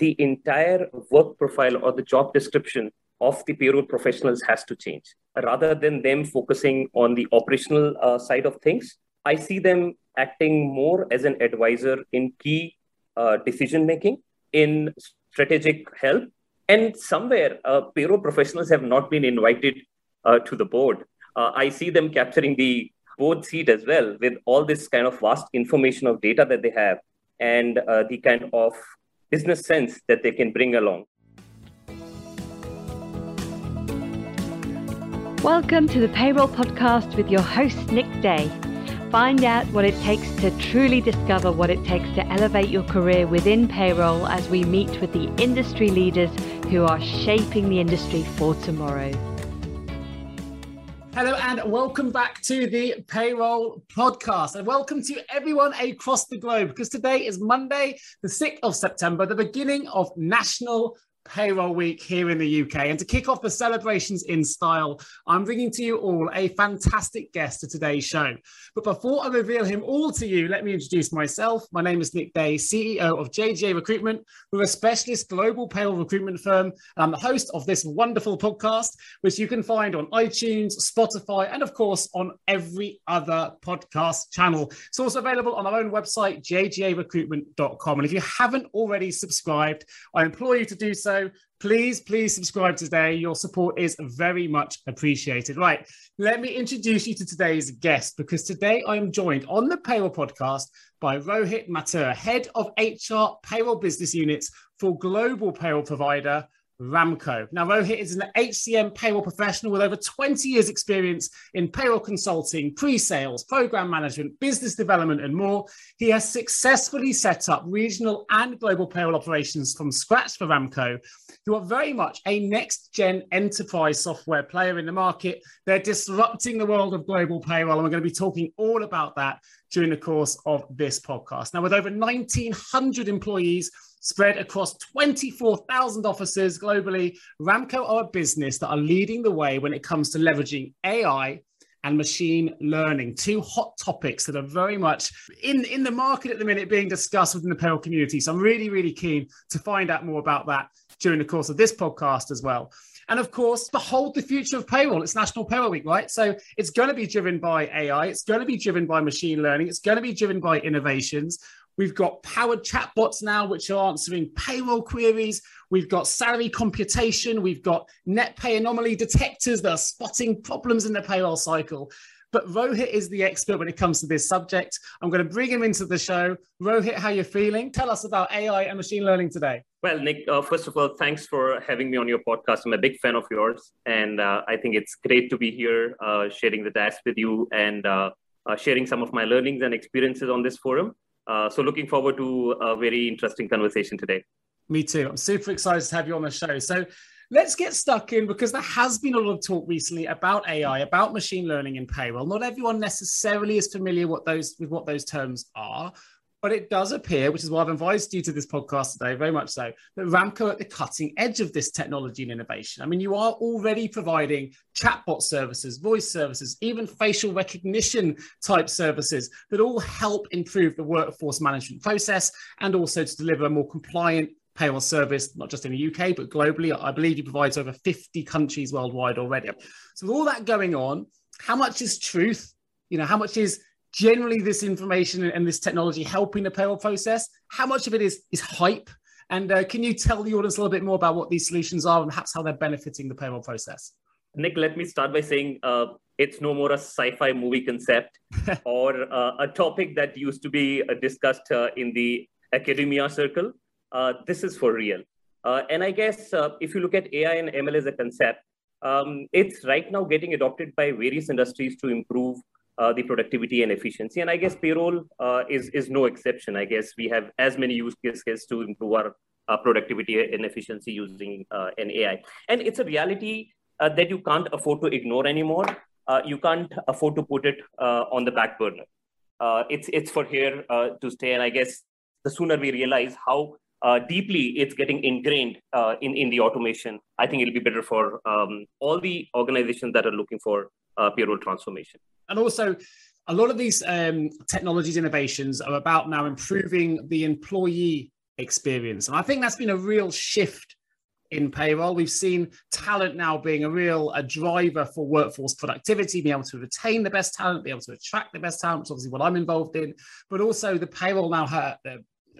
the entire work profile or the job description of the payroll professionals has to change. Rather than them focusing on the operational uh, side of things, I see them acting more as an advisor in key uh, decision making, in strategic help, and somewhere uh, payroll professionals have not been invited uh, to the board. Uh, I see them capturing the board seat as well with all this kind of vast information of data that they have and uh, the kind of business sense that they can bring along. Welcome to the Payroll Podcast with your host, Nick Day. Find out what it takes to truly discover what it takes to elevate your career within payroll as we meet with the industry leaders who are shaping the industry for tomorrow. Hello and welcome back to the Payroll Podcast. And welcome to everyone across the globe because today is Monday, the 6th of September, the beginning of National payroll week here in the UK. And to kick off the celebrations in style, I'm bringing to you all a fantastic guest to today's show. But before I reveal him all to you, let me introduce myself. My name is Nick Day, CEO of JGA Recruitment. We're a specialist global payroll recruitment firm. I'm the host of this wonderful podcast, which you can find on iTunes, Spotify, and of course on every other podcast channel. It's also available on our own website, jgarecruitment.com. And if you haven't already subscribed, I implore you to do so so please, please subscribe today. Your support is very much appreciated. Right, let me introduce you to today's guest because today I am joined on the Payroll Podcast by Rohit Mathur, Head of HR Payroll Business Units for global payroll provider Ramco. Now, Rohit is an HCM payroll professional with over 20 years' experience in payroll consulting, pre sales, program management, business development, and more. He has successfully set up regional and global payroll operations from scratch for Ramco, who are very much a next gen enterprise software player in the market. They're disrupting the world of global payroll, and we're going to be talking all about that during the course of this podcast. Now, with over 1,900 employees, Spread across 24,000 offices globally, Ramco are a business that are leading the way when it comes to leveraging AI and machine learning, two hot topics that are very much in, in the market at the minute being discussed within the payroll community. So I'm really, really keen to find out more about that during the course of this podcast as well. And of course, behold the future of payroll. It's National Payroll Week, right? So it's going to be driven by AI. It's going to be driven by machine learning. It's going to be driven by innovations. We've got powered chatbots now, which are answering payroll queries. We've got salary computation. We've got net pay anomaly detectors that are spotting problems in the payroll cycle. But Rohit is the expert when it comes to this subject. I'm going to bring him into the show. Rohit, how you feeling? Tell us about AI and machine learning today. Well, Nick, uh, first of all, thanks for having me on your podcast. I'm a big fan of yours, and uh, I think it's great to be here uh, sharing the desk with you and uh, uh, sharing some of my learnings and experiences on this forum. Uh, so looking forward to a very interesting conversation today. Me too. I'm super excited to have you on the show. So let's get stuck in because there has been a lot of talk recently about AI, about machine learning in payroll. Not everyone necessarily is familiar what those with what those terms are. But it does appear, which is why I've invited you to this podcast today, very much so, that Ramco are at the cutting edge of this technology and innovation. I mean, you are already providing chatbot services, voice services, even facial recognition type services that all help improve the workforce management process and also to deliver a more compliant payroll service, not just in the UK, but globally. I believe you provide to over 50 countries worldwide already. So, with all that going on, how much is truth? You know, how much is generally this information and this technology helping the payroll process? How much of it is is hype? And uh, can you tell the audience a little bit more about what these solutions are and perhaps how they're benefiting the payroll process? Nick, let me start by saying uh, it's no more a sci-fi movie concept or uh, a topic that used to be uh, discussed uh, in the academia circle. Uh, this is for real. and I guess if you look at AI and ML as a concept, um, it's right now getting adopted by various industries to improve uh, the productivity and efficiency. And I guess payroll uh, is, is no exception. I guess we have as many use cases to improve our uh, productivity and efficiency using uh, an AI. And it's a reality uh, that you can't afford to ignore anymore. Uh, you can't afford to put it on the back burner. it's, it's for here to stay. And I guess the sooner we realize how deeply it's getting ingrained in, in the automation, I think it'll be better for um, all the organizations that are looking for payroll transformation. And also, a lot of these um, technologies innovations are about now improving the employee experience. And I think that's been a real shift in payroll. We've seen talent now being a real a driver for workforce productivity, being able to retain the best talent, be able to attract the best talent, which is obviously what I'm involved in. But also the payroll now ha-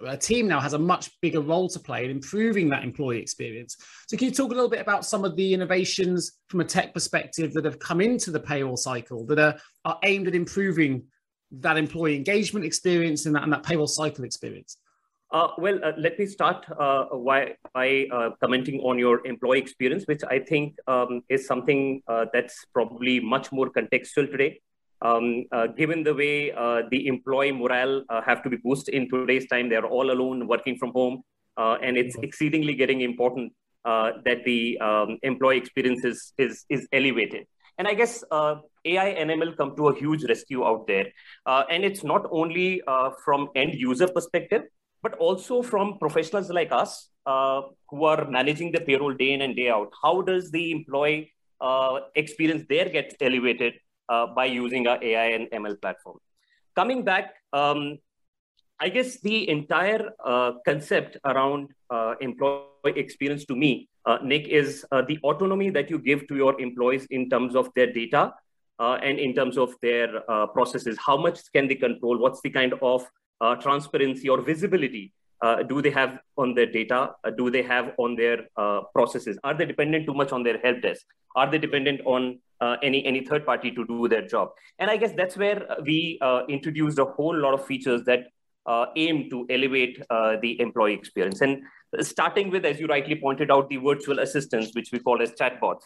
a team now has a much bigger role to play in improving that employee experience. So, can you talk a little bit about some of the innovations from a tech perspective that have come into the payroll cycle that are, are aimed at improving that employee engagement experience and that, and that payroll cycle experience? Uh, well, uh, let me start uh, by, by uh, commenting on your employee experience, which I think um, is something uh, that's probably much more contextual today. Um, uh, given the way the employee morale have to be boosted in today's time, they're all alone working from home, and it's mm-hmm. exceedingly getting important that the um, employee experience is, is, is elevated. And I guess AI and ML come to a huge rescue out there. Uh, and it's not only uh, from end user perspective, but also from professionals like us uh, who are managing the payroll day in and day out. How does the employee uh, experience there get elevated uh, by using our AI and ML platform? Coming back, um, I guess the entire uh, concept around employee experience to me, Nick, is the autonomy that you give to your employees in terms of their data uh, and in terms of their uh, processes. How much can they control? What's the kind of uh, transparency or visibility uh, do they have on their data? Uh, do they have on their uh, processes? Are they dependent too much on their help desk? Are they dependent on any any third party to do their job? And I guess that's where we introduced a whole lot of features that aim to elevate the employee experience. And starting with, as you rightly pointed out, the virtual assistants, which we call as chatbots.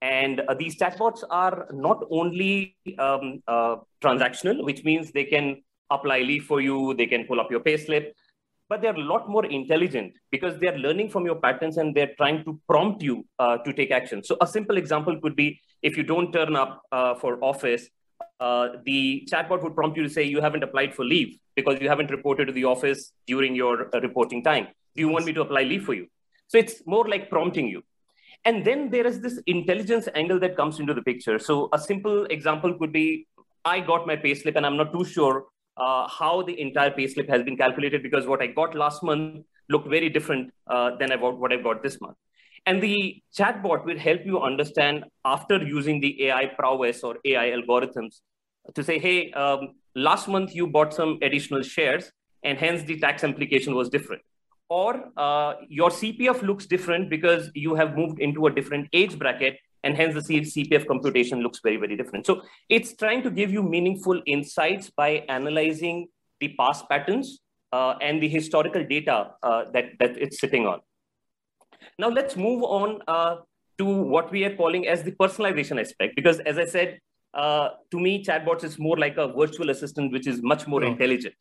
And uh, these chatbots are not only um, uh, transactional, which means they can apply leave for you, they can pull up your payslip, but they're a lot more intelligent because they're learning from your patterns and they're trying to prompt you uh, to take action. So a simple example could be if you don't turn up uh, for office, uh, the chatbot would prompt you to say you haven't applied for leave because you haven't reported to the office during your uh, reporting time. Do you want me to apply leave for you? So it's more like prompting you. And then there is this intelligence angle that comes into the picture. So a simple example could be I got my payslip and I'm not too sure uh, how the entire payslip has been calculated because what I got last month looked very different uh, than about what I got this month. And the chatbot will help you understand after using the AI prowess or AI algorithms to say, hey, um, last month you bought some additional shares and hence the tax implication was different or uh, your CPF looks different because you have moved into a different age bracket and hence the CPF computation looks very, very different. So it's trying to give you meaningful insights by analyzing the past patterns uh, and the historical data uh, that, that it's sitting on. Now let's move on uh, to what we are calling as the personalization aspect, because as I said, uh, to me, chatbots is more like a virtual assistant, which is much more intelligent.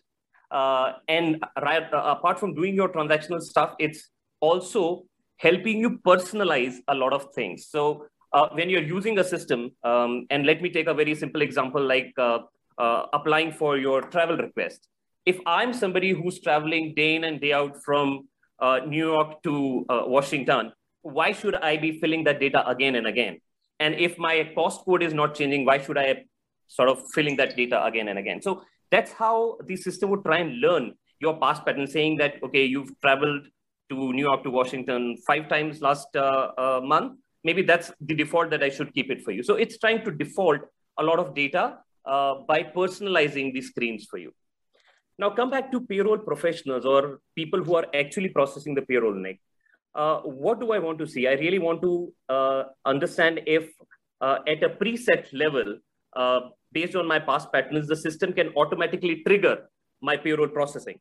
Uh, and right, uh, apart from doing your transactional stuff, it's also helping you personalize a lot of things. So uh, when you're using a system, um, and let me take a very simple example like uh, uh, applying for your travel request. If I'm somebody who's traveling day in and day out from uh, New York to Washington, why should I be filling that data again and again? And if my cost code is not changing, why should I sort of filling that data again and again? So that's how the system would try and learn your past pattern, saying that, okay, you've traveled to New York to Washington five times last uh, uh, month. Maybe that's the default that I should keep it for you. So it's trying to default a lot of data uh, by personalizing the screens for you. Now come back to payroll professionals or people who are actually processing the payroll, Nick. Uh, what do I want to see? I really want to uh, understand if uh, at a preset level, based on my past patterns, the system can automatically trigger my payroll processing,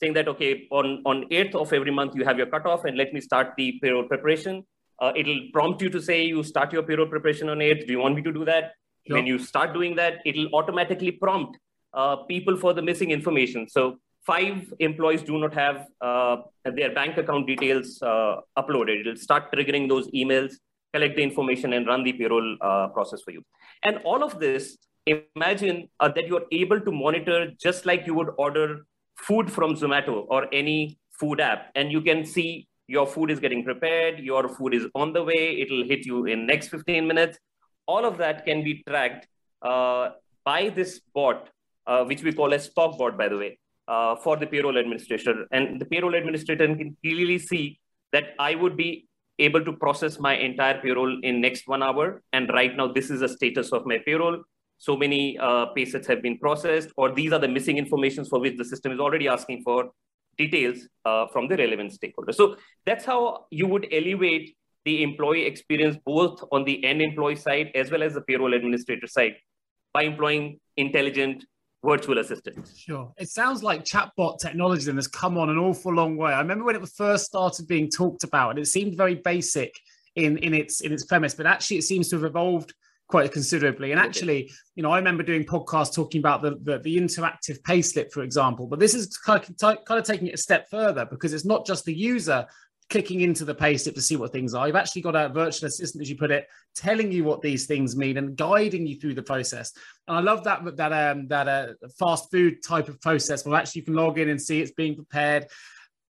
saying that, okay, on, on 8th of every month, you have your cutoff and let me start the payroll preparation. Uh, it'll prompt you to say you start your payroll preparation on 8th. Do you want me to do that? Sure. When you start doing that, it'll automatically prompt uh, people for the missing information. So five employees do not have uh, their bank account details uh, uploaded. It'll start triggering those emails, collect the information, and run the payroll uh, process for you. And all of this imagine uh, that you're able to monitor just like you would order food from Zomato or any food app, and you can see your food is getting prepared, your food is on the way, it'll hit you in next 15 minutes. All of that can be tracked uh, by this bot, uh, which we call a stock bot, by the way. uh, for the payroll administrator. And the payroll administrator can clearly see that I would be able to process my entire payroll in next one hour. And right now, this is the status of my payroll. So many uh, pay sets have been processed, or these are the missing informations for which the system is already asking for details uh, from the relevant stakeholders. So that's how you would elevate the employee experience both on the end employee side as well as the payroll administrator side by employing intelligent virtual assistants. Sure. It sounds like chatbot technology then has come on an awful long way. I remember when it first started being talked about and it seemed very basic in, in its in its premise, but actually it seems to have evolved quite considerably. And actually, you know, I remember doing podcasts talking about the, the, the interactive payslip, for example. But this is kind of, kind of taking it a step further because it's not just the user clicking into the payslip to see what things are. You've actually got a virtual assistant, as you put it, telling you what these things mean and guiding you through the process. And I love that that um, that uh, fast food type of process where actually you can log in and see it's being prepared.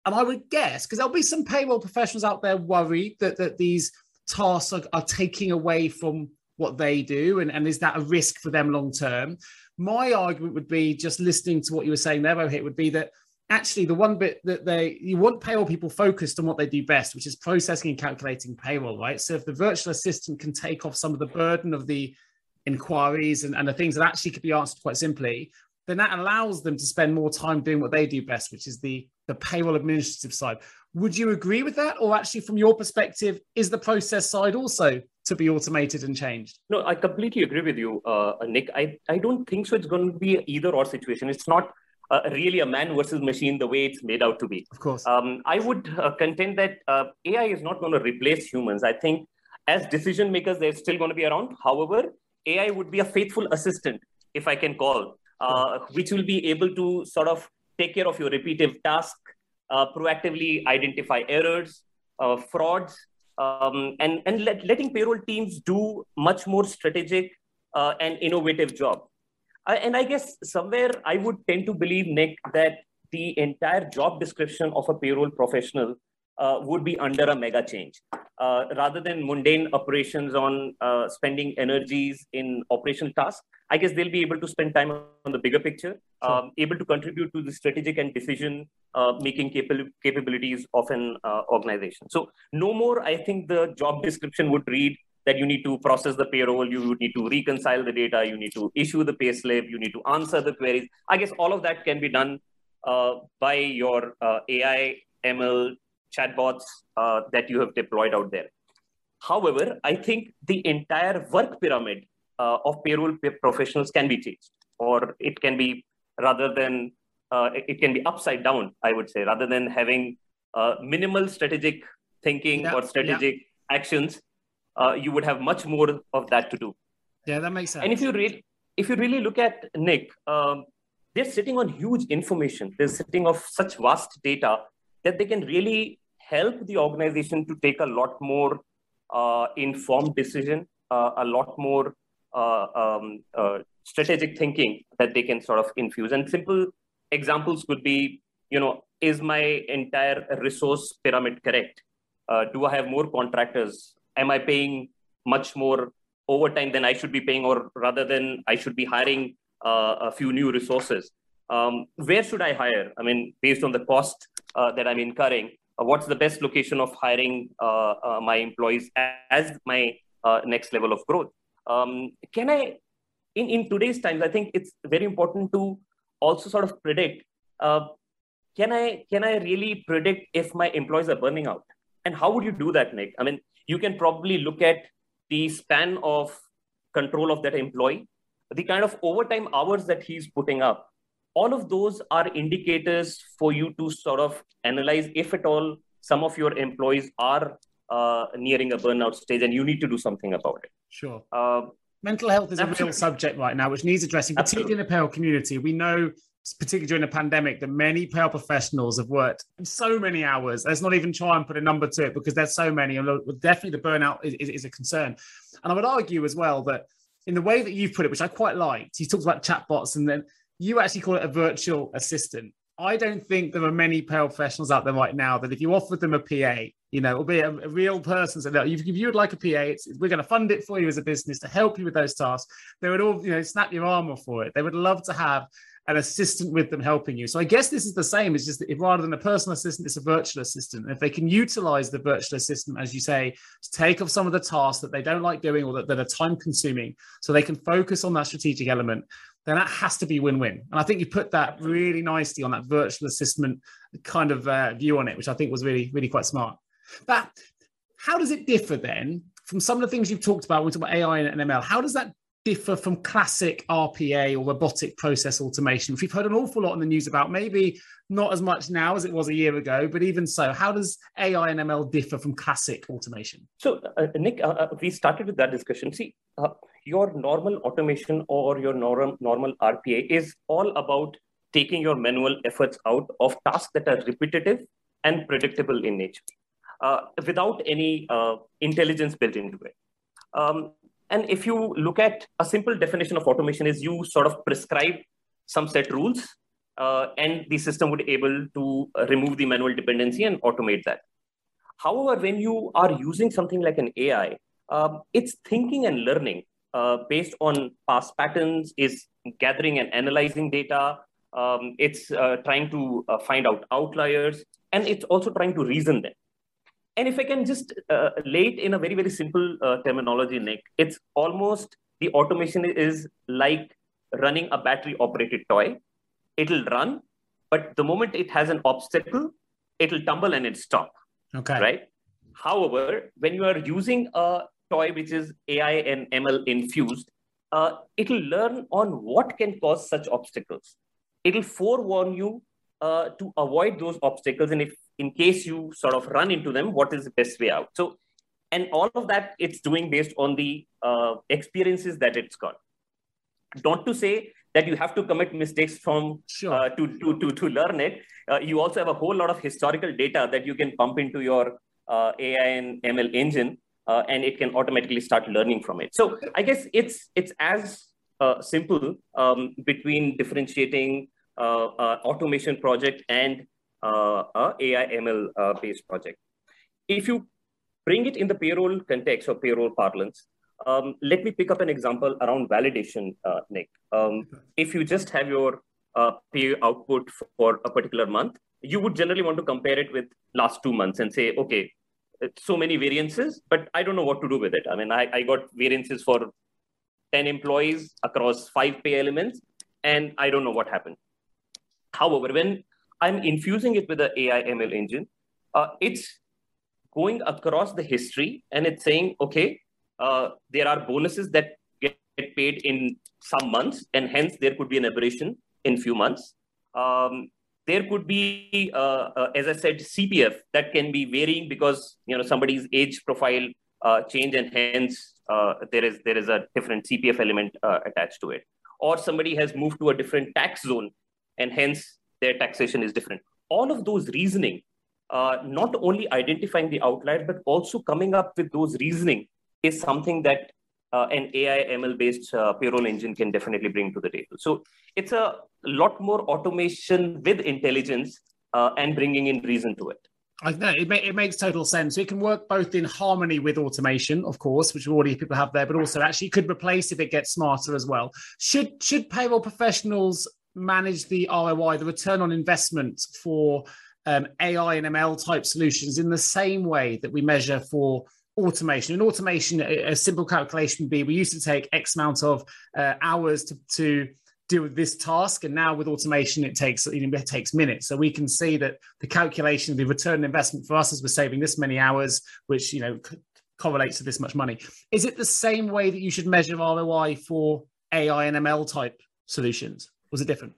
And I would guess because there'll be some payroll professionals out there worried that that these tasks are, are taking away from what they do, and, and is that a risk for them long term? My argument would be just listening to what you were saying there, Rohit, would be that actually the one bit that they you want payroll people focused on what they do best which is processing and calculating payroll right? So if the virtual assistant can take off some of the burden of the inquiries and, and the things that actually could be answered quite simply then that allows them to spend more time doing what they do best which is the the payroll administrative side. Would you agree with that? Or actually from your perspective is the process side also to be automated and changed no i completely agree with you uh, nick I, I don't think so it's going to be either or situation it's not uh, really a man versus machine the way it's made out to be. Of course. Um, I would uh, contend that uh, AI is not going to replace humans. I think as decision makers, they're still going to be around. However, AI would be a faithful assistant, if I can call, uh, which will be able to sort of take care of your repetitive task, uh, proactively identify errors, uh, frauds, um, and, and let, letting payroll teams do much more strategic and innovative job. I, and I guess somewhere I would tend to believe, Nick, that the entire job description of a payroll professional uh, would be under a mega change. Uh, rather than mundane operations on uh, spending energies in operational tasks, I guess they'll be able to spend time on the bigger picture, sure. um, able to contribute to the strategic and decision uh, making cap- capabilities of an uh, organization. So, no more, I think the job description would read that you need to process the payroll, you need to reconcile the data, you need to issue the payslip, you need to answer the queries. I guess all of that can be done uh, by your uh, AI, ML, chatbots uh, that you have deployed out there. However, I think the entire work pyramid uh, of payroll professionals can be changed, or it can be rather than uh, it can be upside down. I would say rather than having uh, minimal strategic thinking yeah, or strategic yeah. actions uh, you would have much more of that to do. Yeah, that makes sense. And if you really, if you really look at Nick, um, they're sitting on huge information. They're sitting of such vast data that they can really help the organization to take a lot more uh, informed decision, uh, a lot more uh, um, uh, strategic thinking that they can sort of infuse. And simple examples could be, you know, is my entire resource pyramid correct? Uh, do I have more contractors? am I paying much more overtime than I should be paying, or rather than I should be hiring a few new resources? Um, where should I hire? I mean, based on the cost uh, that I'm incurring, what's the best location of hiring uh, uh, my employees as my uh, next level of growth? Um, can I, in, in today's times, I think it's very important to also sort of predict can I can I really predict if my employees are burning out? And how would you do that, Nick? I mean, you can probably look at the span of control of that employee, the kind of overtime hours that he's putting up. All of those are indicators for you to sort of analyze if at all some of your employees are uh, nearing a burnout stage and you need to do something about it. Sure. Uh, Mental health is absolutely. a real subject right now, which needs addressing, particularly absolutely. in the payroll community. We know particularly during the pandemic, that many payroll professionals have worked so many hours. Let's not even try and put a number to it because there's so many. And definitely the burnout is, is, is, a concern. And I would argue as well that in the way that you've put it, which I quite liked, you talked about chatbots and then you actually call it a virtual assistant. I don't think there are many payroll professionals out there right now that if you offered them a PA, you know, it'll be a, a real person. So that if you would like a PA, we're going to fund it for you as a business to help you with those tasks. They would all, you know, snap your arm off for it. They would love to have an assistant with them helping you. So I guess this is the same. It's just that if rather than a personal assistant, it's a virtual assistant. And if they can utilize the virtual assistant, as you say, to take off some of the tasks that they don't like doing or that, that are time consuming, so they can focus on that strategic element, then that has to be win-win. And I think you put that really nicely on that virtual assistant kind of uh, view on it, which I think was really, really quite smart. But how does it differ then from some of the things you've talked about when we talk about AI and ML? How does that differ from classic RPA or robotic process automation, which we've heard an awful lot in the news about, maybe not as much now as it was a year ago, but even so, how does AI and ML differ from classic automation? So, uh, Nick, uh, uh, we started with that discussion. See, uh, your normal automation or your norm, normal RPA is all about taking your manual efforts out of tasks that are repetitive and predictable in nature uh, without any uh, intelligence built into it. Um, and if you look at a simple definition of automation is you sort of prescribe some set rules uh, and the system would be able to remove the manual dependency and automate that. However, when you are using something like an AI, um, it's thinking and learning uh, based on past patterns, is gathering and analyzing data, um, it's uh, trying to uh, find out outliers, and it's also trying to reason them. And if I can just uh, lay it in a very, very simple uh, terminology, Nick, it's almost the automation is like running a battery operated toy. It'll run, but the moment it has an obstacle, it'll tumble and it'll stop. Okay. Right. However, when you are using a toy which is AI and ML infused, uh, it'll learn on what can cause such obstacles. It'll forewarn you uh, to avoid those obstacles. And if in case you sort of run into them, what is the best way out? So, and all of that it's doing based on the uh, experiences that it's got. Not to say that you have to commit mistakes from sure. uh, to, to, to, to learn it. Uh, you also have a whole lot of historical data that you can pump into your uh, AI and ML engine, uh, and it can automatically start learning from it. So I guess it's it's as uh, simple um, between differentiating automation project and uh, AI ML uh, based project. If you bring it in the payroll context or payroll parlance, um, let me pick up an example around validation, uh, Nick. Um, if you just have your uh, pay output for a particular month, you would generally want to compare it with last two months and say, okay, so many variances, but I don't know what to do with it. I mean, I, I got variances for 10 employees across five pay elements, and I don't know what happened. However, when I'm infusing it with the AI ML engine. Uh, it's going across the history and it's saying, okay, uh, there are bonuses that get paid in some months, and hence there could be an aberration in few months. Um, there could be, uh, uh as I said, CPF that can be varying because you know somebody's age profile uh, change, and hence uh, there is there is a different CPF element attached to it. Or somebody has moved to a different tax zone, and hence their taxation is different. All of those reasoning, uh, not only identifying the outlier, but also coming up with those reasoning is something that uh, an AI ML based uh, payroll engine can definitely bring to the table. So it's a lot more automation with intelligence uh, and bringing in reason to it. I know it, it makes total sense. So it can work both in harmony with automation, of course, which already people have there, but also actually could replace if it gets smarter as well. Should should payroll professionals manage the ROI, the return on investment for um, AI and ML type solutions in the same way that we measure for automation. And automation, a, a simple calculation would be we used to take X amount of uh, hours to, to deal with this task, and now with automation, it takes it takes minutes. So we can see that the calculation, the return on investment for us is we're saving this many hours, which you know correlates to this much money. Is it the same way that you should measure ROI for AI and ML type solutions? Was it different?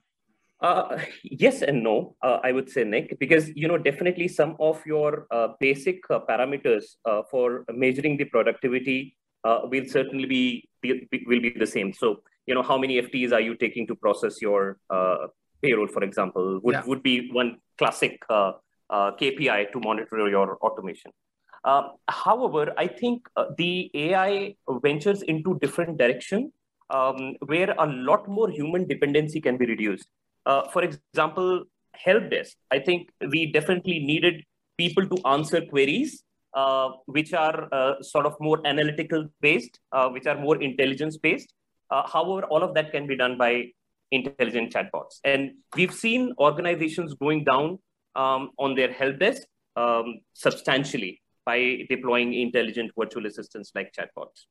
Uh, yes and no, uh, I would say, Nick, because you know definitely some of your uh, basic uh, parameters uh, for measuring the productivity uh, will certainly be, be, will be the same. So you know how many FTEs are you taking to process your payroll, for example, would yeah. would be one classic KPI to monitor your automation. however, I think the AI ventures into different direction um, where a lot more human dependency can be reduced. Uh, for example, help desk. I think we definitely needed people to answer queries uh, which are uh, sort of more analytical based, uh, which are more intelligence based. Uh, however, all of that can be done by intelligent chatbots. And we've seen organizations going down um, on their help desk um, substantially by deploying intelligent virtual assistants like chatbots.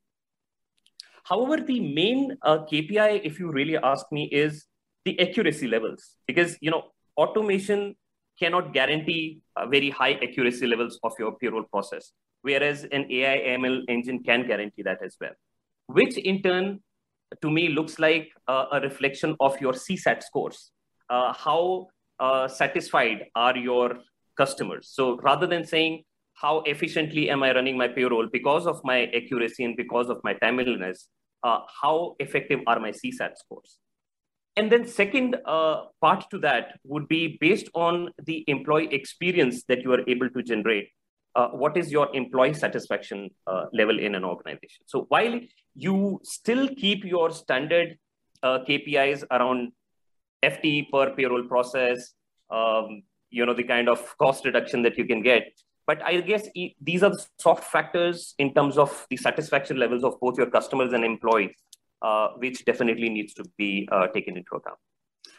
However, the main uh, KPI, if you really ask me, is the accuracy levels because you know automation cannot guarantee uh, very high accuracy levels of your payroll process, whereas an AI ML engine can guarantee that as well, which in turn to me looks like uh, a reflection of your CSAT scores. Uh, how uh, satisfied are your customers? So rather than saying how efficiently am I running my payroll because of my accuracy and because of my timeliness, uh, how effective are my CSAT scores? And then second uh, part to that would be based on the employee experience that you are able to generate. Uh, what is your employee satisfaction uh, level in an organization? So while you still keep your standard uh, KPIs around FT per payroll process, um, you know the kind of cost reduction that you can get. But I guess these are the soft factors in terms of the satisfaction levels of both your customers and employees uh, which definitely needs to be uh, taken into account.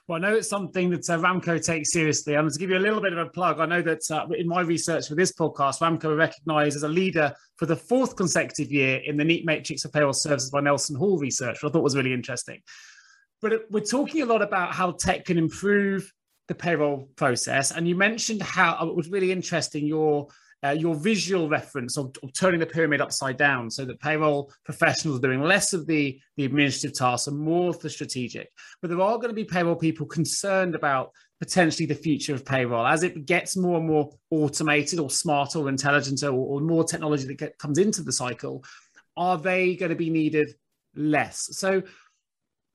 Well, I know it's something that uh, Ramco takes seriously. And to give you a little bit of a plug, I know that uh, in my research for this podcast, Ramco are recognized as a leader for the fourth consecutive year in the NEAT Matrix of Payroll Services by Nelson Hall research, which I thought was really interesting. But we're talking a lot about how tech can improve the payroll process. And you mentioned how it was really interesting your uh, your visual reference of, of, turning the pyramid upside down so that payroll professionals are doing less of the, the administrative tasks and more of the strategic. But there are going to be payroll people concerned about potentially the future of payroll as it gets more and more automated or smarter or intelligent or, or more technology that get, comes into the cycle. Are they going to be needed less? So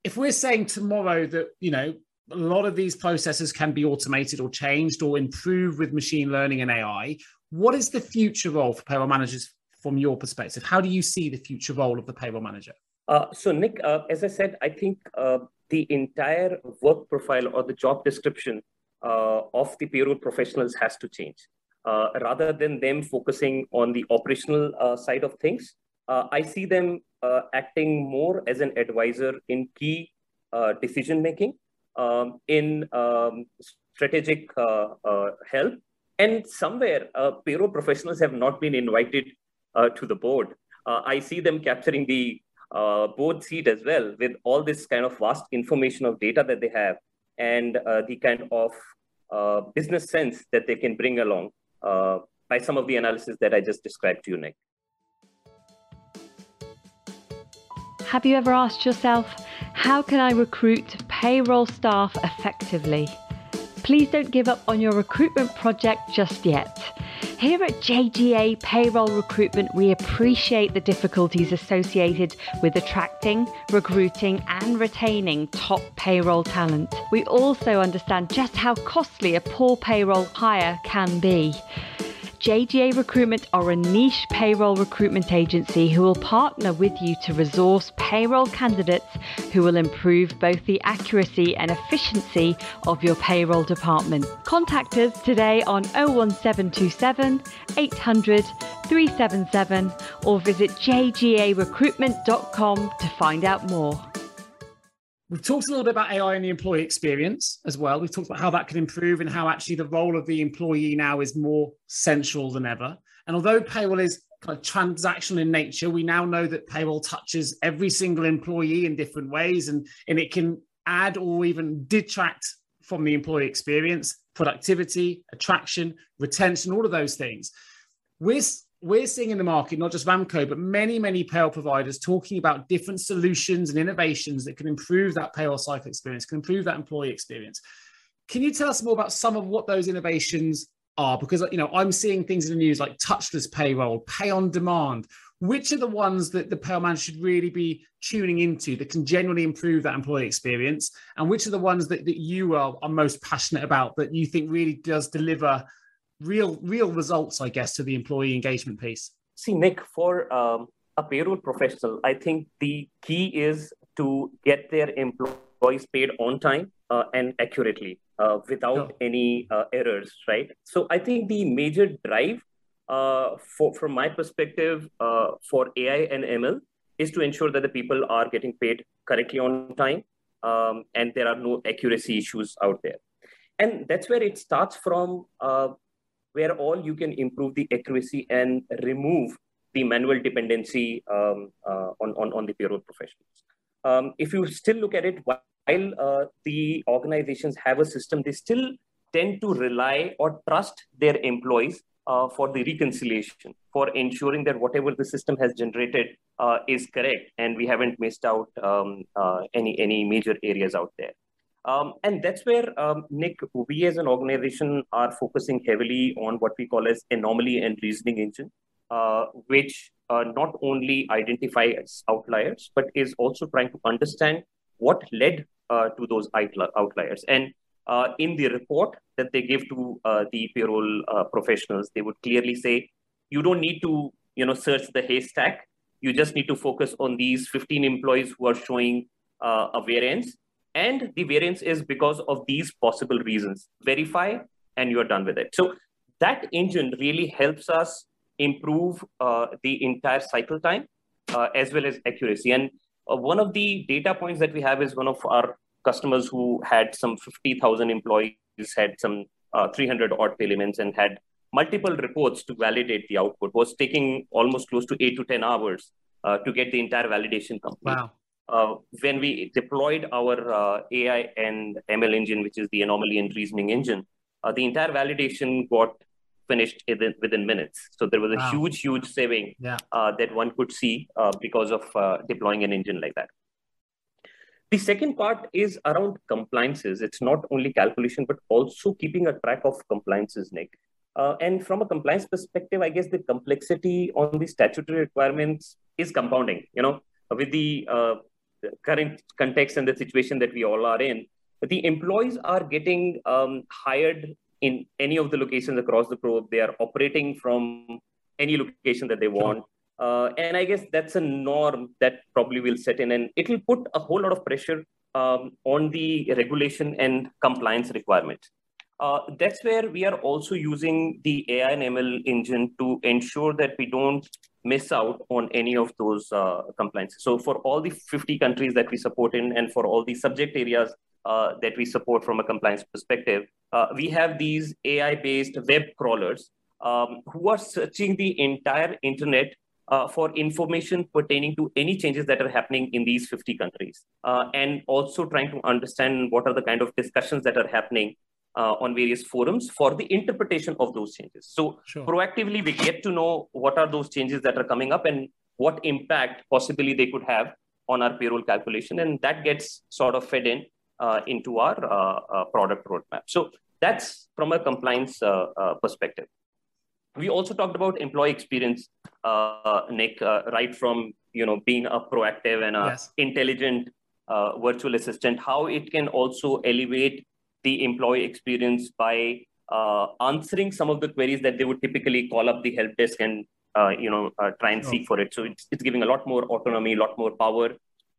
if we're saying tomorrow that, you know, a lot of these processes can be automated or changed or improved with machine learning and AI. What is the future role for payroll managers from your perspective? How do you see the future role of the payroll manager? Uh, so, Nick, uh, as I said, I think uh, the entire work profile or the job description uh, of the payroll professionals has to change. Uh, rather than them focusing on the operational uh, side of things, I see them acting more as an advisor in key decision making, um, in um, strategic help, and somewhere, uh, payroll professionals have not been invited uh, to the board. Uh, I see them capturing the uh, board seat as well with all this kind of vast information of data that they have and uh, the kind of uh, business sense that they can bring along by some of the analysis that I just described to you, Nick. Have you ever asked yourself, how can I recruit payroll staff effectively? Please don't give up on your recruitment project just yet. Here at JGA Payroll Recruitment, we appreciate the difficulties associated with attracting, recruiting, and retaining top payroll talent. We also understand just how costly a poor payroll hire can be. JGA Recruitment are a niche payroll recruitment agency who will partner with you to resource payroll candidates who will improve both the accuracy and efficiency of your payroll department. Contact us today on 01727 800 377 or visit jgarecruitment.com to find out more. We've talked a little bit about AI and the employee experience as well. We've talked about how that can improve and how actually the role of the employee now is more central than ever. And although payroll is kind of transactional in nature, we now know that payroll touches every single employee in different ways and, and it can add or even detract from the employee experience, productivity, attraction, retention, all of those things. We're we're seeing in the market, not just Ramco, but many, many payroll providers talking about different solutions and innovations that can improve that payroll cycle experience, can improve that employee experience. Can you tell us more about some of what those innovations are? Because you know, I'm seeing things in the news like touchless payroll, pay on demand. Which are the ones that the payroll manager should really be tuning into that can genuinely improve that employee experience? And which are the ones that, that you are, are most passionate about that you think really does deliver real real results, I guess, to the employee engagement piece? See, Nick, for um, a payroll professional, I think the key is to get their employees paid on time uh, and accurately uh, without any uh, errors, right? So I think the major drive uh, for, from my perspective uh, for AI and ML is to ensure that the people are getting paid correctly on time um, and there are no accuracy issues out there. And that's where it starts from, uh, where all you can improve the accuracy and remove the manual dependency um, uh, on, on, on the payroll professionals. Um, if you still look at it, while uh, the organizations have a system, they still tend to rely or trust their employees uh, for the reconciliation, for ensuring that whatever the system has generated uh, is correct and we haven't missed out um, uh, any, any major areas out there. Um, and that's where, um, Nick, we as an organization are focusing heavily on what we call as anomaly and reasoning engine, uh, which uh, not only identifies outliers, but is also trying to understand what led uh, to those outliers. And uh, in the report that they give to uh, the payroll uh, professionals, they would clearly say, you don't need to, you know, search the haystack. You just need to focus on these 15 employees who are showing a variance. And the variance is because of these possible reasons. Verify, and you're done with it. So that engine really helps us improve uh, the entire cycle time uh, as well as accuracy. And one of the data points that we have is one of our customers who had some 50,000 employees, had some uh, 300 odd payments, and had multiple reports to validate the output, was taking almost close to eight to 10 hours uh, to get the entire validation complete. Wow. Uh, when we deployed our uh, AI and ML engine, which is the anomaly and reasoning engine, uh, the entire validation got finished within, within minutes. So there was a wow. huge, huge saving yeah. Uh, that one could see because of deploying an engine like that. The second part is around compliances. It's not only calculation, but also keeping a track of compliances, Nick. Uh, and from a compliance perspective, I guess the complexity on the statutory requirements is compounding. You know, with the uh, current context and the situation that we all are in, the employees are getting um, hired in any of the locations across the globe. They are operating from any location that they want. Uh, and I guess that's a norm that probably will set in, and it will put a whole lot of pressure um, on the regulation and compliance requirements. Uh, that's where we are also using the AI and ML engine to ensure that we don't miss out on any of those uh, compliances. So for all the 50 countries that we support in and for all the subject areas uh, that we support from a compliance perspective, uh, we have these AI-based web crawlers um, who are searching the entire internet uh, for information pertaining to any changes that are happening in these 50 countries, uh, and also trying to understand what are the kind of discussions that are happening uh, on various forums for the interpretation of those changes. So sure. proactively, we get to know what are those changes that are coming up and what impact possibly they could have on our payroll calculation, and that gets sort of fed in uh, into our uh, uh, product roadmap. So that's from a compliance perspective we also talked about employee experience, uh, Nick, uh, right from you know being a proactive and a yes. intelligent uh, virtual assistant, how it can also elevate the employee experience by uh, answering some of the queries that they would typically call up the help desk and uh, you know uh, try and oh. seek for it. So it's, it's giving a lot more autonomy, a lot more power,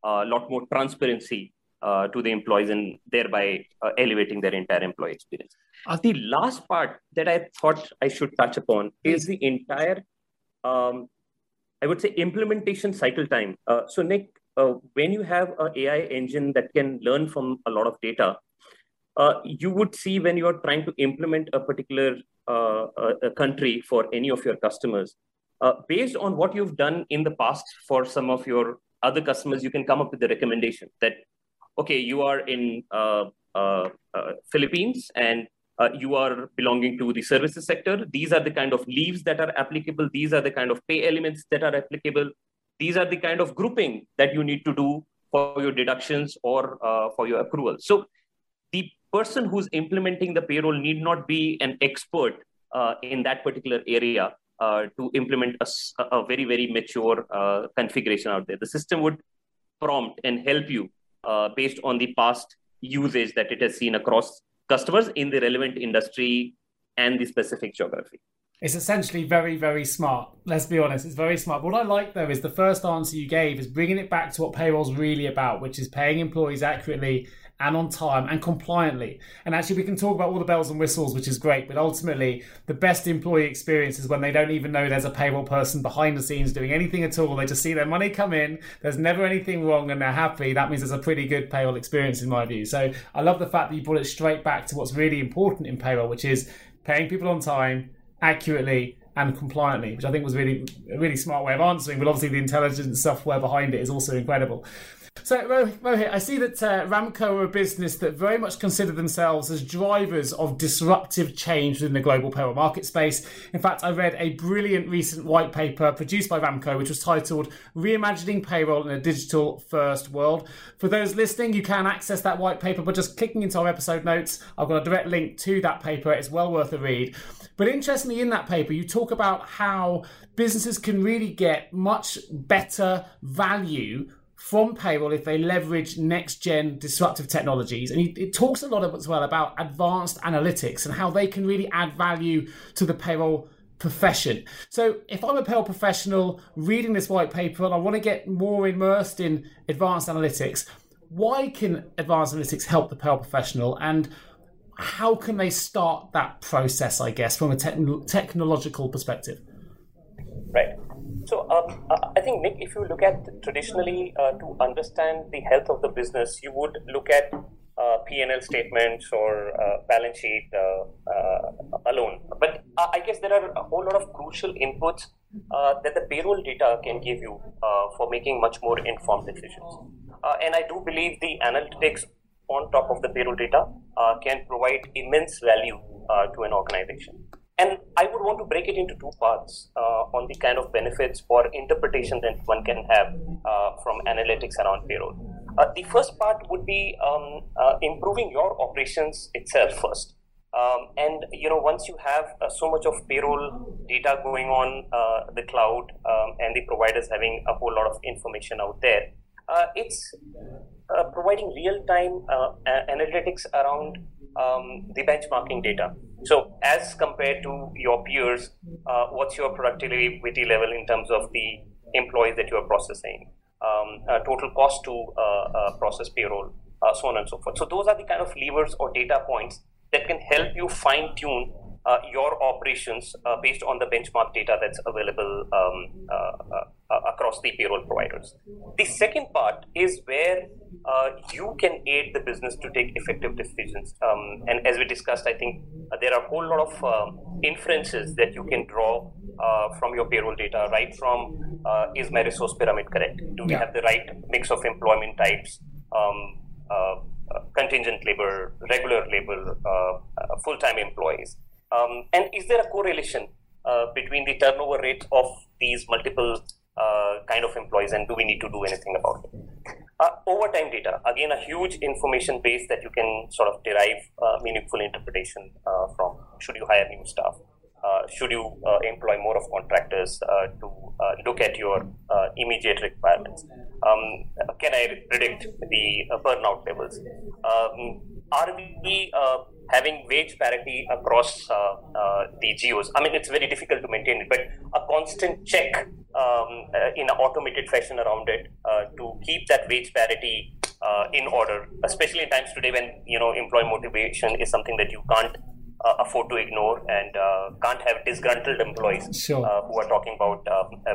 a lot more transparency uh, to the employees and thereby uh, elevating their entire employee experience. Uh, the last part that I thought I should touch upon is the entire, um, I would say, implementation cycle time. Uh, so, Nick, uh, when you have an AI engine that can learn from a lot of data, uh, you would see when you are trying to implement a particular a country for any of your customers, based on what you've done in the past for some of your other customers, you can come up with a recommendation that okay, you are in uh, uh, uh, Philippines and uh, you are belonging to the services sector. These are the kind of leaves that are applicable. These are the kind of pay elements that are applicable. These are the kind of grouping that you need to do for your deductions or uh, for your accrual. So the person who's implementing the payroll need not be an expert uh, in that particular area to implement a, a, very, very mature configuration out there. The system would prompt and help you uh, based on the past usage that it has seen across customers in the relevant industry and the specific geography. It's essentially very, very smart. Let's be honest, it's very smart. What I like though is the first answer you gave is bringing it back to what payroll's really about, which is paying employees accurately and on time and compliantly. And actually, we can talk about all the bells and whistles, which is great, but ultimately, the best employee experience is when they don't even know there's a payroll person behind the scenes doing anything at all. They just see their money come in, there's never anything wrong, and they're happy. That means it's a pretty good payroll experience, in my view. So I love the fact that you brought it straight back to what's really important in payroll, which is paying people on time, accurately, and compliantly, which I think was really a really smart way of answering. But obviously, the intelligent software behind it is also incredible. So, Rohit, I see that uh, Ramco are a business that very much consider themselves as drivers of disruptive change within the global payroll market space. In fact, I read a brilliant recent white paper produced by Ramco, which was titled Reimagining Payroll in a Digital First World. For those listening, you can access that white paper by just clicking into our episode notes. I've got a direct link to that paper, it's well worth a read. But interestingly, in that paper, you talk about how businesses can really get much better value from payroll if they leverage next gen disruptive technologies. And it talks a lot as well about advanced analytics and how they can really add value to the payroll profession. So if I'm a payroll professional reading this white paper and I want to get more immersed in advanced analytics, why can advanced analytics help the payroll professional and how can they start that process, I guess, from a te- technological perspective? Right. So um, uh, I think Nick, if you look at traditionally uh, to understand the health of the business, you would look at uh, P&L statements or uh, balance sheet uh, uh, alone. But I guess there are a whole lot of crucial inputs that the payroll data can give you for making much more informed decisions. and I do believe the analytics on top of the payroll data can provide immense value to an organization. And I would want to break it into two parts uh, on the kind of benefits or interpretation that one can have uh, from analytics around payroll. Uh, the first part would be um, uh, improving your operations itself first. Um, and you know, once you have uh, so much of payroll data going on uh, the cloud um, and the providers having a whole lot of information out there, it's providing real-time analytics around um, the benchmarking data. So, as compared to your peers, uh, what's your productivity level in terms of the employees that you are processing, um, uh, total cost to uh, uh process payroll, uh, so on and so forth. So, those are the kind of levers or data points that can help you fine tune uh, your operations based on the benchmark data that's available um, across the payroll providers. The second part is where uh, you can aid the business to take effective decisions. Um, and as we discussed, I think uh, there are a whole lot of um, inferences that you can draw from your payroll data, right from is my resource pyramid correct? Do we yeah. have the right mix of employment types? Um, contingent labor, regular labor, full time employees. Um, and is there a correlation uh, between the turnover rate of these multiple uh, kind of employees and do we need to do anything about it? Uh, overtime data, again, a huge information base that you can sort of derive uh, meaningful interpretation uh, from. Should you hire new staff? Uh, should you employ more of contractors to look at your immediate requirements? Um, can I predict the burnout levels? Um, are we having wage parity across uh, uh, the geos. I mean, it's very difficult to maintain it, but a constant check um, uh, in an automated fashion around it uh, to keep that wage parity uh, in order, especially in times today when you know employee motivation is something that you can't uh, afford to ignore and can't have disgruntled employees sure. who are talking about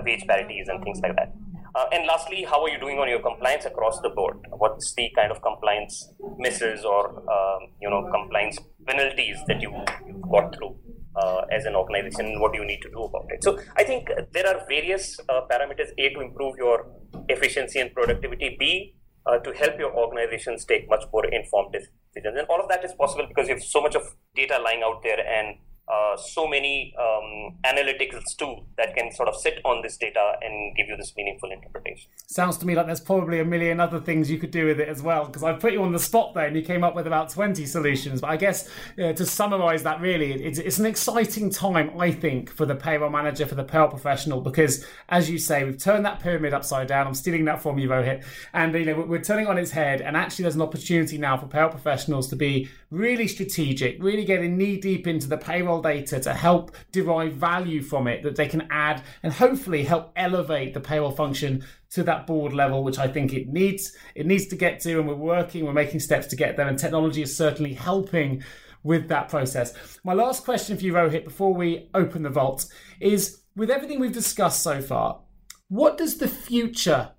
wage parities and things like that. Uh, and lastly, how are you doing on your compliance across the board? What's the kind of compliance misses or um, you know compliance penalties that you, you've got through uh, as an organization? What do you need to do about it? So I think there are various uh, parameters: a to improve your efficiency and productivity, b uh, to help your organizations take much more informed decisions. And all of that is possible because you have so much of data lying out there and uh, so many um, analytics too that can sort of sit on this data and give you this meaningful interpretation. Sounds to me like there's probably a million other things you could do with it as well. Because I put you on the spot there, and you came up with about 20 solutions. But I guess uh, to summarise that, really, it's, it's an exciting time, I think, for the payroll manager, for the payroll professional, because as you say, we've turned that pyramid upside down. I'm stealing that from you, Rohit, and you know we're turning on its head. And actually, there's an opportunity now for payroll professionals to be really strategic, really getting knee deep into the payroll data to help derive value from it that they can add and hopefully help elevate the payroll function to that board level, which I think it needs. It needs to get to, and we're working, we're making steps to get there, and technology is certainly helping with that process. My last question for you, Rohit, before we open the vault, is with everything we've discussed so far, what does the future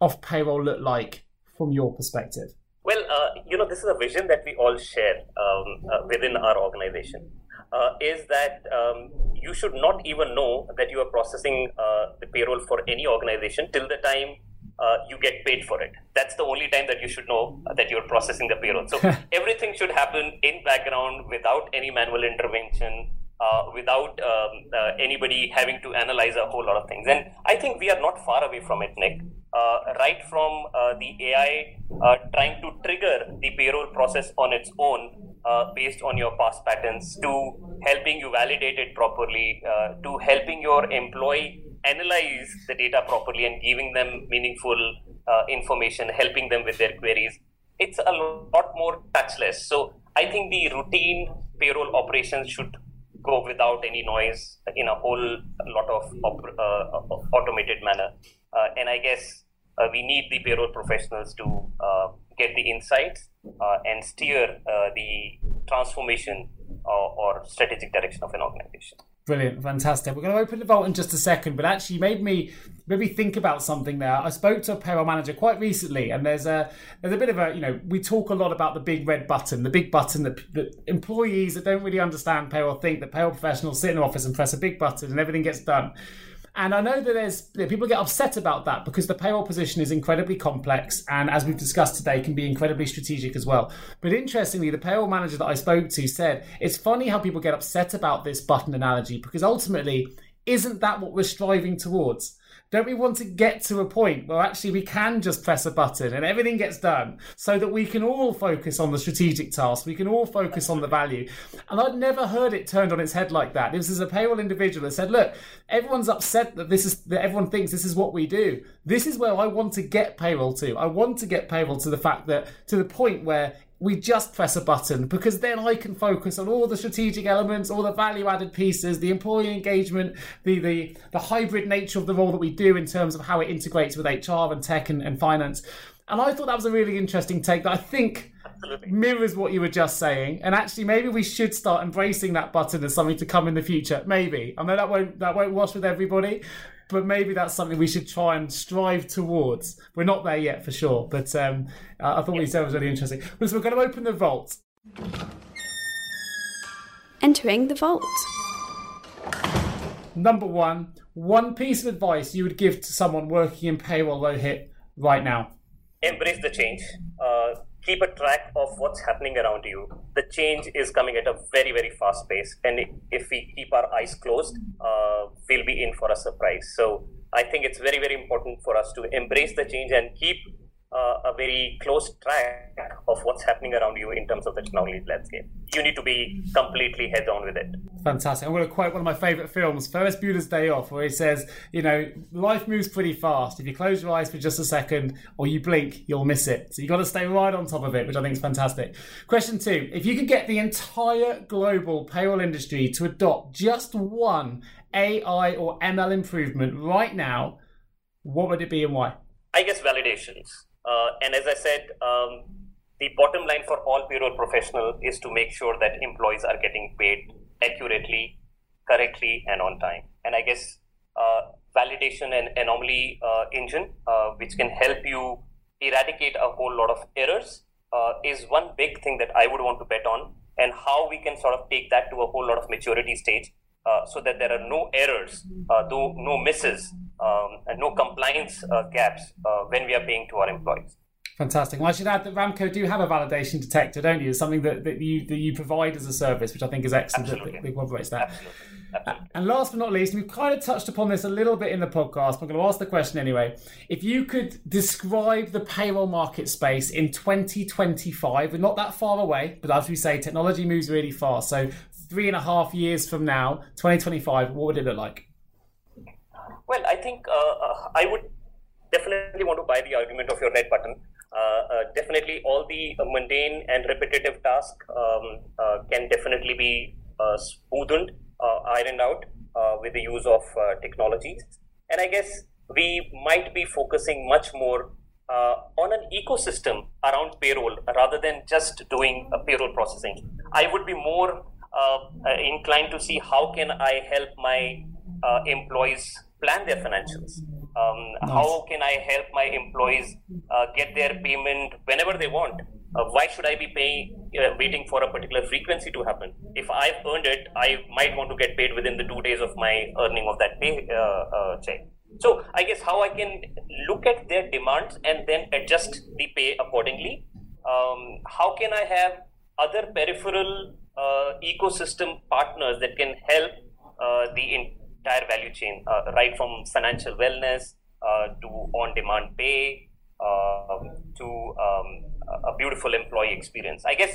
of payroll look like from your perspective? Well, uh, you know, this is a vision that we all share um, uh, within our organization. Uh, is that um, you should not even know that you are processing uh, the payroll for any organization till the time uh, you get paid for it. That's the only time that you should know that you're processing the payroll. So everything should happen in background without any manual intervention, uh, without um, uh, anybody having to analyze a whole lot of things. And I think we are not far away from it, Nick. Uh, right from uh, the AI uh, trying to trigger the payroll process on its own uh, based on your past patterns to helping you validate it properly to helping your employee analyze the data properly and giving them meaningful information, helping them with their queries. It's a lot more touchless. So I think the routine payroll operations should go without any noise in a whole lot of uh, automated manner. Uh, and I guess uh, we need the payroll professionals to uh, get the insights uh, and steer uh, the transformation or strategic direction of an organization. Brilliant, fantastic. We're going to open the vault in just a second, but actually, made me maybe think about something there. I spoke to a payroll manager quite recently, and there's a there's a bit of a you know we talk a lot about the big red button, the big button that, that employees that don't really understand payroll think that payroll professionals sit in an office and press a big button and everything gets done. And I know that there's people get upset about that because the payroll position is incredibly complex and, as we've discussed today, can be incredibly strategic as well. But interestingly, the payroll manager that I spoke to said it's funny how people get upset about this button analogy because ultimately, isn't that what we're striving towards? Don't we want to get to a point where actually we can just press a button and everything gets done so that we can all focus on the strategic task, we can all focus on the value? And I'd never heard it turned on its head like that. This is a payroll individual that said, look, everyone's upset that this is that everyone thinks this is what we do. This is where I want to get payroll to. I want to get payroll to the fact that to the point where we just press a button because then I can focus on all the strategic elements, all the value added pieces, the employee engagement, the, the, the hybrid nature of the role that we do in terms of how it integrates with HR and tech and, and finance. And I thought that was a really interesting take that I think Absolutely. mirrors what you were just saying. And actually, maybe we should start embracing that button as something to come in the future. Maybe I know that won't that won't wash with everybody, but maybe that's something we should try and strive towards. We're not there yet for sure, but um, I thought what you said was really interesting. So we're going to open the vault. Entering the vault. Number one, one piece of advice you would give to someone working in payroll Rohit right now. Embrace the change. Uh, keep a track of what's happening around you. The change is coming at a very, very fast pace. And if we keep our eyes closed, uh, we'll be in for a surprise. So I think it's very, very important for us to embrace the change and keep uh, a very close track of what's happening around you in terms of the technology landscape. You need to be completely head on with it. Fantastic. I'm going to quote one of my favorite films, Ferris Bueller's Day Off, where he says, you know, life moves pretty fast. If you close your eyes for just a second or you blink, you'll miss it. So you've got to stay right on top of it, which I think is fantastic. Question two If you could get the entire global payroll industry to adopt just one AI or ML improvement right now, what would it be and why? I guess validations. Uh, and as I said, um, the bottom line for all payroll professional is to make sure that employees are getting paid accurately, correctly, and on time. And I guess uh, validation and anomaly uh, engine, uh, which can help you eradicate a whole lot of errors, uh, is one big thing that I would want to bet on. And how we can sort of take that to a whole lot of maturity stage, uh, so that there are no errors, no, no misses um, and no compliance uh, gaps uh, when we are paying to our employees. Fantastic. Well, I should add that Ramco do have a validation detector, don't you? It's something that, that you that you provide as a service, which I think is excellent. Absolutely. That that. Absolutely. Absolutely. And last but not least, we've kind of touched upon this a little bit in the podcast. I'm going to ask the question anyway. If you could describe the payroll market space in 2025, we're not that far away, but as we say, technology moves really fast. So three and a half years from now, 2025, what would it look like? Well, I think uh, uh, I would definitely want to buy the argument of your red button. Uh, definitely, all the mundane and repetitive tasks um, can definitely be smoothened, uh, ironed out with the use of technologies. And I guess we might be focusing much more uh, on an ecosystem around payroll rather than just doing a payroll processing. I would be more uh, inclined to see how can I help my uh, employees plan their financials. Um, nice. How can I help my employees get their payment whenever they want? uh, why should I be paying, uh, waiting for a particular frequency to happen? If I've earned it, I might want to get paid within the two days of my earning of that pay uh, uh, check. So I guess how I can look at their demands and then adjust the pay accordingly. Um, how can I have other peripheral uh, ecosystem partners that can help uh, the entire value chain, right from financial wellness to on-demand pay um, to um, a beautiful employee experience. I guess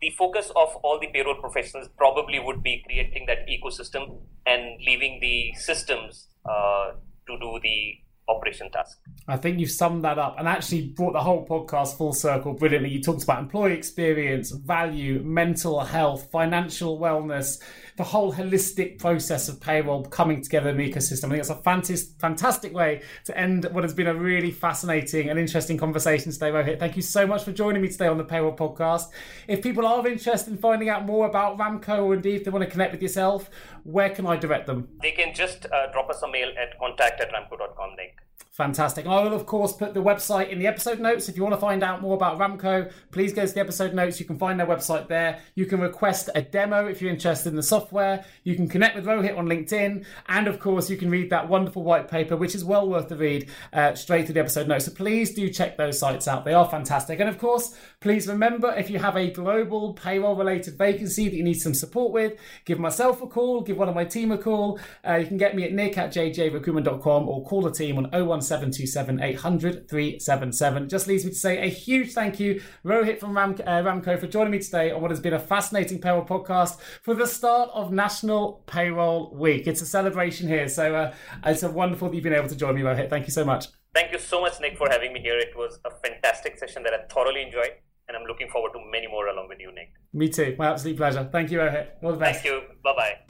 the focus of all the payroll professionals probably would be creating that ecosystem and leaving the systems uh, to do the operation task. I think you've summed that up and actually brought the whole podcast full circle brilliantly. You talked about employee experience, value, mental health, financial wellness, the whole holistic process of payroll coming together in an ecosystem. I think it's a fantastic, fantastic way to end what has been a really fascinating and interesting conversation today, Rohit. Thank you so much for joining me today on the Payroll Podcast. If people are interested in finding out more about Ramco or indeed if they want to connect with yourself, where can I direct them? They can just uh, drop us a mail at contact at ramco.com, Nick. Fantastic. I will, of course, put the website in the episode notes. If you want to find out more about Ramco, please go to the episode notes. You can find their website there. You can request a demo if you're interested in the software. You can connect with Rohit on LinkedIn. And, of course, you can read that wonderful white paper, which is well worth the read, uh, straight to the episode notes. So please do check those sites out. They are fantastic. And, of course, please remember if you have a global payroll related vacancy that you need some support with, give myself a call, give one of my team a call. Uh, you can get me at nick at jgarecruitment.com or call the team on 017 727 800 377. Just leaves me to say a huge thank you, Rohit from Ram, uh, Ramco, for joining me today on what has been a fascinating payroll podcast for the start of National Payroll Week. It's a celebration here, so uh, it's a wonderful that you've been able to join me, Rohit. Thank you so much. Thank you so much, Nick, for having me here. It was a fantastic session that I thoroughly enjoyed and I'm looking forward to many more along with you, Nick. Me too. My absolute pleasure. Thank you, Rohit. All the best. Thank you. Bye bye.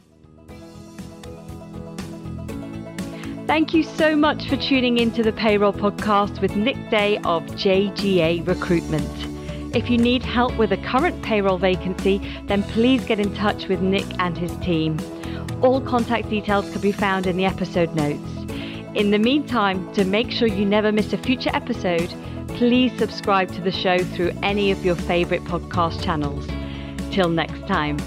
Thank you so much for tuning into the Payroll Podcast with Nick Day of JGA Recruitment. If you need help with a current payroll vacancy, then please get in touch with Nick and his team. All contact details can be found in the episode notes. In the meantime, to make sure you never miss a future episode, please subscribe to the show through any of your favourite podcast channels. Till next time.